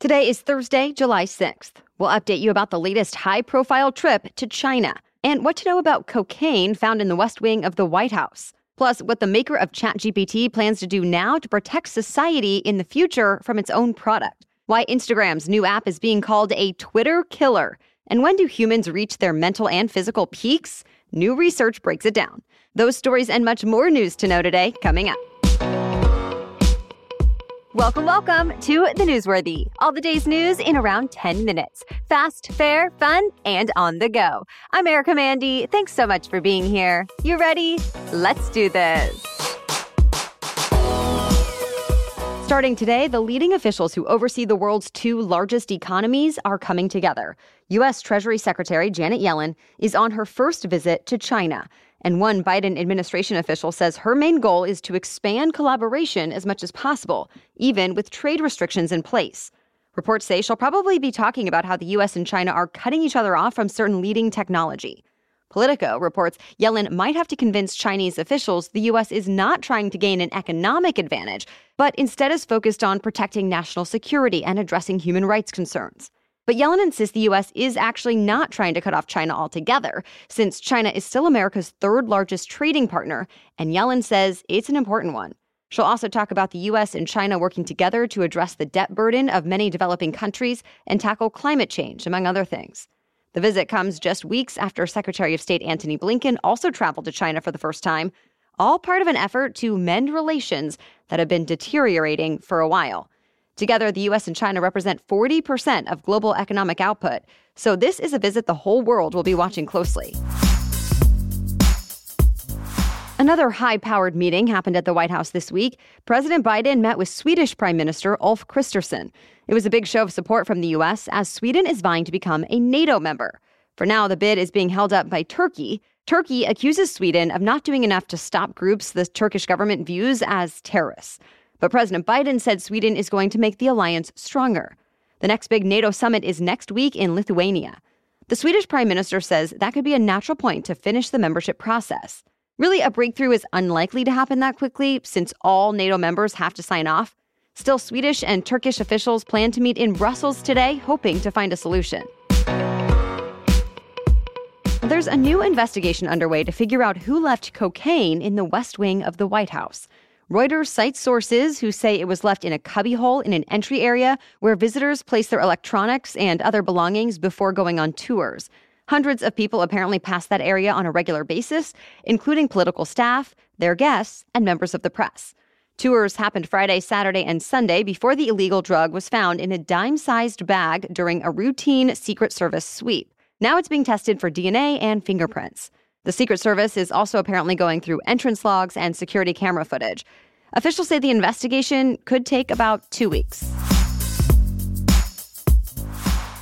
Today is Thursday, July 6th. We'll update you about the latest high profile trip to China and what to know about cocaine found in the West Wing of the White House. Plus, what the maker of ChatGPT plans to do now to protect society in the future from its own product. Why Instagram's new app is being called a Twitter killer. And when do humans reach their mental and physical peaks? New research breaks it down. Those stories and much more news to know today coming up. Welcome, welcome to the Newsworthy. All the day's news in around 10 minutes. Fast, fair, fun, and on the go. I'm Erica Mandy. Thanks so much for being here. You ready? Let's do this. Starting today, the leading officials who oversee the world's two largest economies are coming together. U.S. Treasury Secretary Janet Yellen is on her first visit to China. And one Biden administration official says her main goal is to expand collaboration as much as possible, even with trade restrictions in place. Reports say she'll probably be talking about how the U.S. and China are cutting each other off from certain leading technology. Politico reports Yellen might have to convince Chinese officials the U.S. is not trying to gain an economic advantage, but instead is focused on protecting national security and addressing human rights concerns. But Yellen insists the U.S. is actually not trying to cut off China altogether, since China is still America's third largest trading partner, and Yellen says it's an important one. She'll also talk about the U.S. and China working together to address the debt burden of many developing countries and tackle climate change, among other things. The visit comes just weeks after Secretary of State Antony Blinken also traveled to China for the first time, all part of an effort to mend relations that have been deteriorating for a while. Together, the US and China represent 40% of global economic output. So, this is a visit the whole world will be watching closely. Another high powered meeting happened at the White House this week. President Biden met with Swedish Prime Minister Ulf Kristersson. It was a big show of support from the U.S. as Sweden is vying to become a NATO member. For now, the bid is being held up by Turkey. Turkey accuses Sweden of not doing enough to stop groups the Turkish government views as terrorists. But President Biden said Sweden is going to make the alliance stronger. The next big NATO summit is next week in Lithuania. The Swedish prime minister says that could be a natural point to finish the membership process. Really, a breakthrough is unlikely to happen that quickly since all NATO members have to sign off. Still, Swedish and Turkish officials plan to meet in Brussels today, hoping to find a solution. There's a new investigation underway to figure out who left cocaine in the West Wing of the White House. Reuters cites sources who say it was left in a cubbyhole in an entry area where visitors place their electronics and other belongings before going on tours. Hundreds of people apparently pass that area on a regular basis, including political staff, their guests, and members of the press. Tours happened Friday, Saturday, and Sunday before the illegal drug was found in a dime sized bag during a routine Secret Service sweep. Now it's being tested for DNA and fingerprints. The Secret Service is also apparently going through entrance logs and security camera footage. Officials say the investigation could take about two weeks.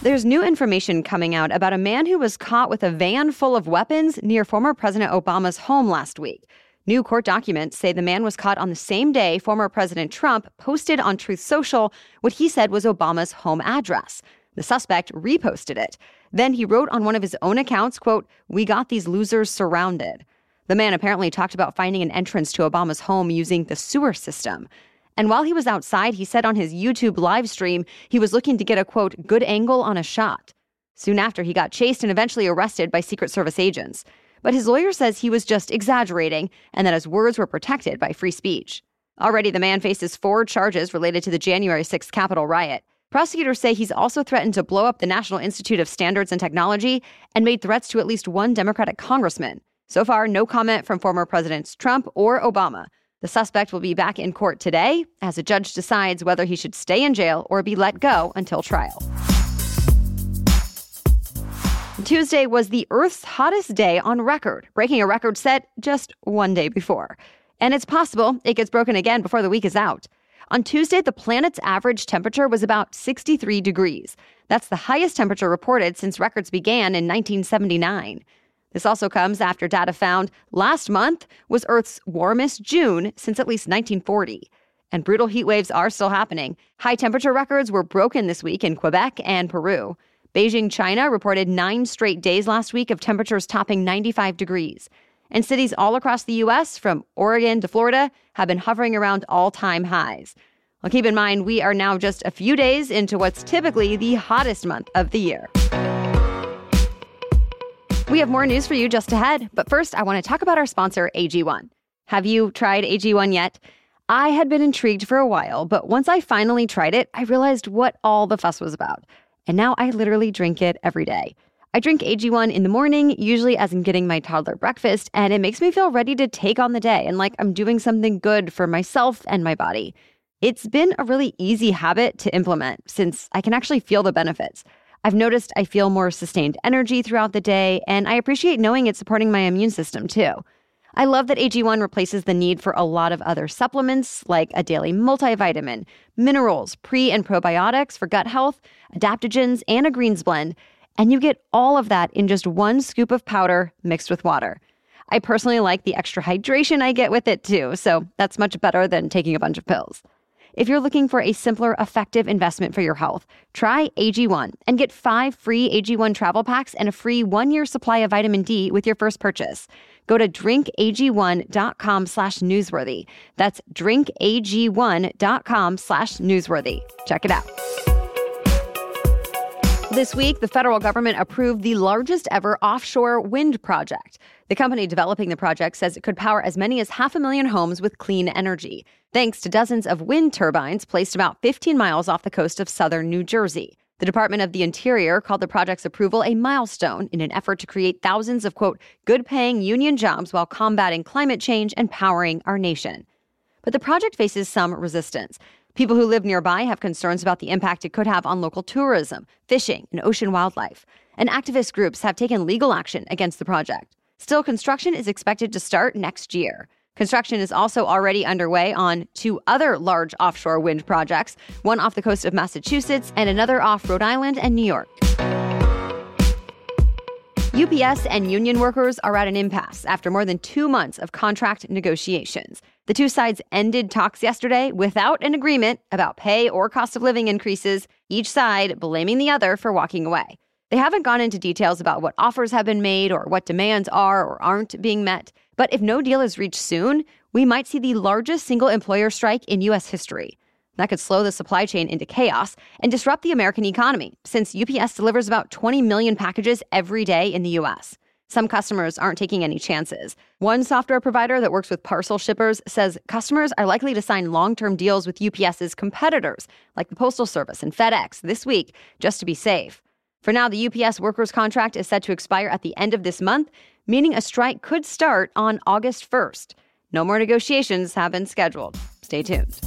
There's new information coming out about a man who was caught with a van full of weapons near former President Obama's home last week. New court documents say the man was caught on the same day former President Trump posted on Truth Social what he said was Obama's home address. The suspect reposted it. Then he wrote on one of his own accounts, quote, "We got these losers surrounded." The man apparently talked about finding an entrance to Obama's home using the sewer system. And while he was outside, he said on his YouTube live stream he was looking to get a quote, good angle on a shot. Soon after, he got chased and eventually arrested by Secret Service agents. But his lawyer says he was just exaggerating and that his words were protected by free speech. Already, the man faces four charges related to the January 6th Capitol riot. Prosecutors say he's also threatened to blow up the National Institute of Standards and Technology and made threats to at least one Democratic congressman. So far, no comment from former Presidents Trump or Obama. The suspect will be back in court today as a judge decides whether he should stay in jail or be let go until trial. Tuesday was the Earth's hottest day on record, breaking a record set just one day before. And it's possible it gets broken again before the week is out. On Tuesday, the planet's average temperature was about 63 degrees. That's the highest temperature reported since records began in 1979. This also comes after data found last month was Earth's warmest June since at least 1940. And brutal heat waves are still happening. High temperature records were broken this week in Quebec and Peru. Beijing, China reported nine straight days last week of temperatures topping 95 degrees. And cities all across the U.S., from Oregon to Florida, have been hovering around all time highs. Well, keep in mind, we are now just a few days into what's typically the hottest month of the year. We have more news for you just ahead, but first, I want to talk about our sponsor, AG1. Have you tried AG1 yet? I had been intrigued for a while, but once I finally tried it, I realized what all the fuss was about. And now I literally drink it every day. I drink AG1 in the morning, usually as I'm getting my toddler breakfast, and it makes me feel ready to take on the day and like I'm doing something good for myself and my body. It's been a really easy habit to implement since I can actually feel the benefits. I've noticed I feel more sustained energy throughout the day, and I appreciate knowing it's supporting my immune system too. I love that AG1 replaces the need for a lot of other supplements like a daily multivitamin, minerals, pre and probiotics for gut health, adaptogens, and a greens blend. And you get all of that in just one scoop of powder mixed with water. I personally like the extra hydration I get with it too, so that's much better than taking a bunch of pills. If you're looking for a simpler, effective investment for your health, try AG1 and get five free AG1 travel packs and a free one year supply of vitamin D with your first purchase. Go to drinkag1.com slash newsworthy. That's drinkag1.com slash newsworthy. Check it out. This week, the federal government approved the largest ever offshore wind project. The company developing the project says it could power as many as half a million homes with clean energy, thanks to dozens of wind turbines placed about 15 miles off the coast of southern New Jersey. The Department of the Interior called the project's approval a milestone in an effort to create thousands of, quote, good paying union jobs while combating climate change and powering our nation. But the project faces some resistance. People who live nearby have concerns about the impact it could have on local tourism, fishing, and ocean wildlife. And activist groups have taken legal action against the project. Still, construction is expected to start next year. Construction is also already underway on two other large offshore wind projects, one off the coast of Massachusetts and another off Rhode Island and New York. UPS and union workers are at an impasse after more than two months of contract negotiations. The two sides ended talks yesterday without an agreement about pay or cost of living increases, each side blaming the other for walking away. They haven't gone into details about what offers have been made or what demands are or aren't being met. But if no deal is reached soon, we might see the largest single employer strike in U.S. history. That could slow the supply chain into chaos and disrupt the American economy, since UPS delivers about 20 million packages every day in the U.S. Some customers aren't taking any chances. One software provider that works with parcel shippers says customers are likely to sign long term deals with UPS's competitors, like the Postal Service and FedEx, this week, just to be safe. For now, the UPS workers' contract is set to expire at the end of this month, meaning a strike could start on August 1st. No more negotiations have been scheduled. Stay tuned.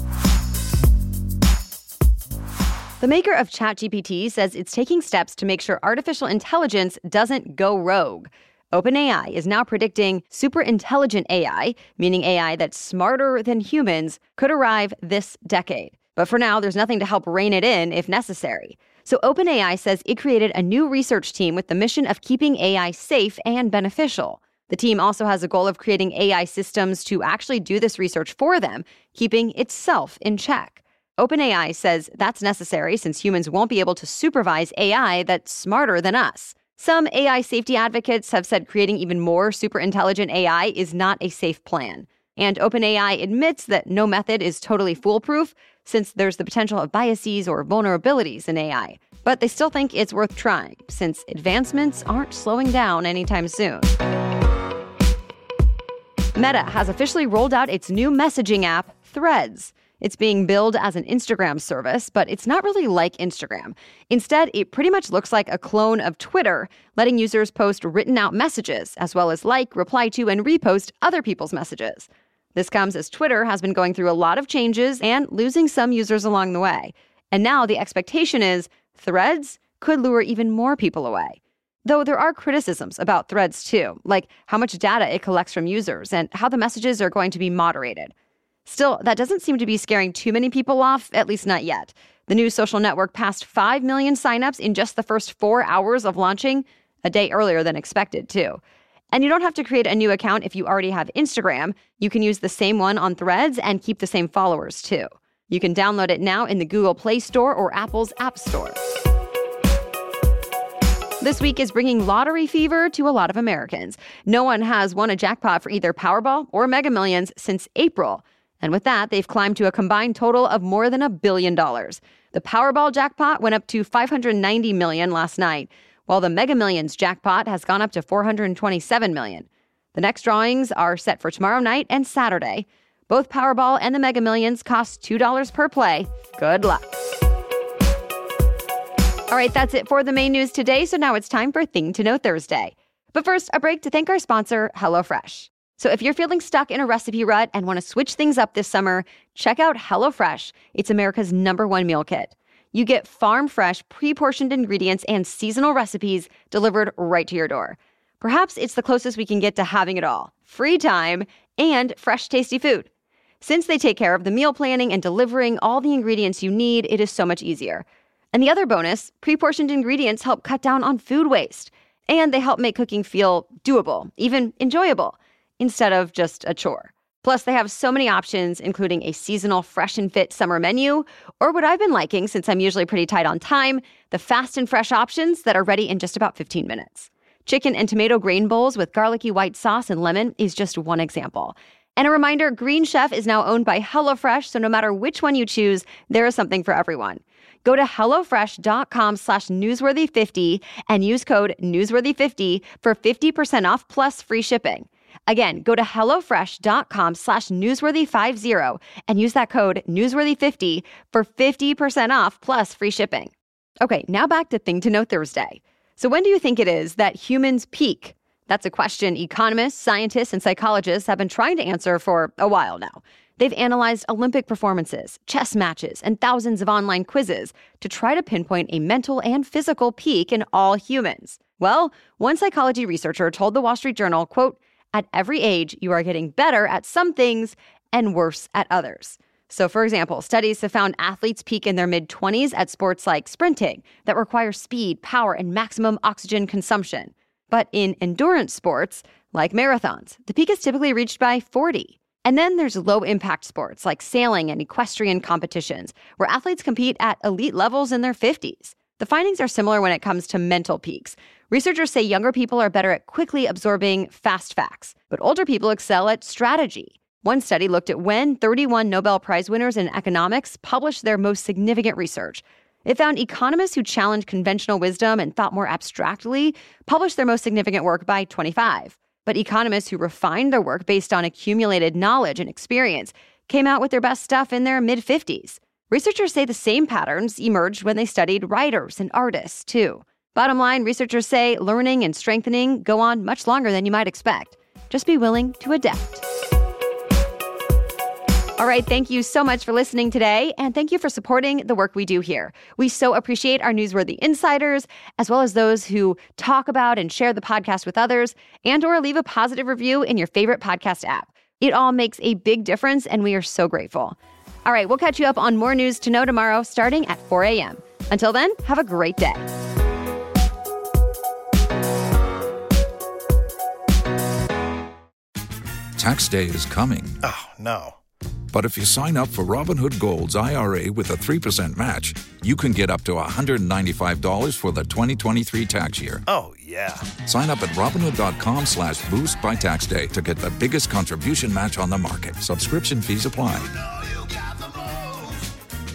The maker of ChatGPT says it's taking steps to make sure artificial intelligence doesn't go rogue. OpenAI is now predicting super intelligent AI, meaning AI that's smarter than humans, could arrive this decade. But for now, there's nothing to help rein it in if necessary. So OpenAI says it created a new research team with the mission of keeping AI safe and beneficial. The team also has a goal of creating AI systems to actually do this research for them, keeping itself in check. OpenAI says that's necessary since humans won't be able to supervise AI that's smarter than us. Some AI safety advocates have said creating even more super intelligent AI is not a safe plan. And OpenAI admits that no method is totally foolproof, since there's the potential of biases or vulnerabilities in AI. But they still think it's worth trying, since advancements aren't slowing down anytime soon. Meta has officially rolled out its new messaging app, Threads. It's being billed as an Instagram service, but it's not really like Instagram. Instead, it pretty much looks like a clone of Twitter, letting users post written out messages, as well as like, reply to, and repost other people's messages. This comes as Twitter has been going through a lot of changes and losing some users along the way. And now the expectation is threads could lure even more people away. Though there are criticisms about threads too, like how much data it collects from users and how the messages are going to be moderated. Still, that doesn't seem to be scaring too many people off, at least not yet. The new social network passed 5 million signups in just the first four hours of launching, a day earlier than expected, too. And you don't have to create a new account if you already have Instagram. You can use the same one on Threads and keep the same followers too. You can download it now in the Google Play Store or Apple's App Store. This week is bringing lottery fever to a lot of Americans. No one has won a jackpot for either Powerball or Mega Millions since April. And with that, they've climbed to a combined total of more than a billion dollars. The Powerball jackpot went up to 590 million last night, while the Mega Millions jackpot has gone up to 427 million. The next drawings are set for tomorrow night and Saturday. Both Powerball and the Mega Millions cost $2 per play. Good luck. All right, that's it for the main news today. So now it's time for Thing to Know Thursday. But first, a break to thank our sponsor, HelloFresh. So if you're feeling stuck in a recipe rut and want to switch things up this summer, check out HelloFresh. It's America's number one meal kit. You get farm fresh, pre portioned ingredients and seasonal recipes delivered right to your door. Perhaps it's the closest we can get to having it all free time and fresh, tasty food. Since they take care of the meal planning and delivering all the ingredients you need, it is so much easier. And the other bonus pre portioned ingredients help cut down on food waste, and they help make cooking feel doable, even enjoyable instead of just a chore. Plus, they have so many options, including a seasonal fresh and fit summer menu, or what I've been liking since I'm usually pretty tight on time the fast and fresh options that are ready in just about 15 minutes. Chicken and tomato grain bowls with garlicky white sauce and lemon is just one example. And a reminder Green Chef is now owned by HelloFresh, so no matter which one you choose, there is something for everyone. Go to HelloFresh.com slash newsworthy50 and use code newsworthy50 for 50% off plus free shipping. Again, go to HelloFresh.com slash newsworthy50 and use that code newsworthy50 for 50% off plus free shipping. Okay, now back to Thing to Know Thursday. So when do you think it is that humans peak? That's a question economists, scientists, and psychologists have been trying to answer for a while now. They've analyzed Olympic performances, chess matches, and thousands of online quizzes to try to pinpoint a mental and physical peak in all humans. Well, one psychology researcher told the Wall Street Journal, quote, at every age, you are getting better at some things and worse at others. So, for example, studies have found athletes peak in their mid 20s at sports like sprinting that require speed, power, and maximum oxygen consumption. But in endurance sports, like marathons, the peak is typically reached by 40. And then there's low impact sports like sailing and equestrian competitions, where athletes compete at elite levels in their 50s. The findings are similar when it comes to mental peaks. Researchers say younger people are better at quickly absorbing fast facts, but older people excel at strategy. One study looked at when 31 Nobel Prize winners in economics published their most significant research. It found economists who challenged conventional wisdom and thought more abstractly published their most significant work by 25. But economists who refined their work based on accumulated knowledge and experience came out with their best stuff in their mid 50s. Researchers say the same patterns emerged when they studied writers and artists, too. Bottom line, researchers say learning and strengthening go on much longer than you might expect. Just be willing to adapt. All right, thank you so much for listening today, and thank you for supporting the work we do here. We so appreciate our newsworthy insiders, as well as those who talk about and share the podcast with others, and or leave a positive review in your favorite podcast app. It all makes a big difference, and we are so grateful. All right, we'll catch you up on more news to know tomorrow starting at 4 a.m. Until then, have a great day. Tax day is coming. Oh, no. But if you sign up for Robinhood Gold's IRA with a 3% match, you can get up to $195 for the 2023 tax year. Oh, yeah. Sign up at Robinhood.com slash boost by tax day to get the biggest contribution match on the market. Subscription fees apply.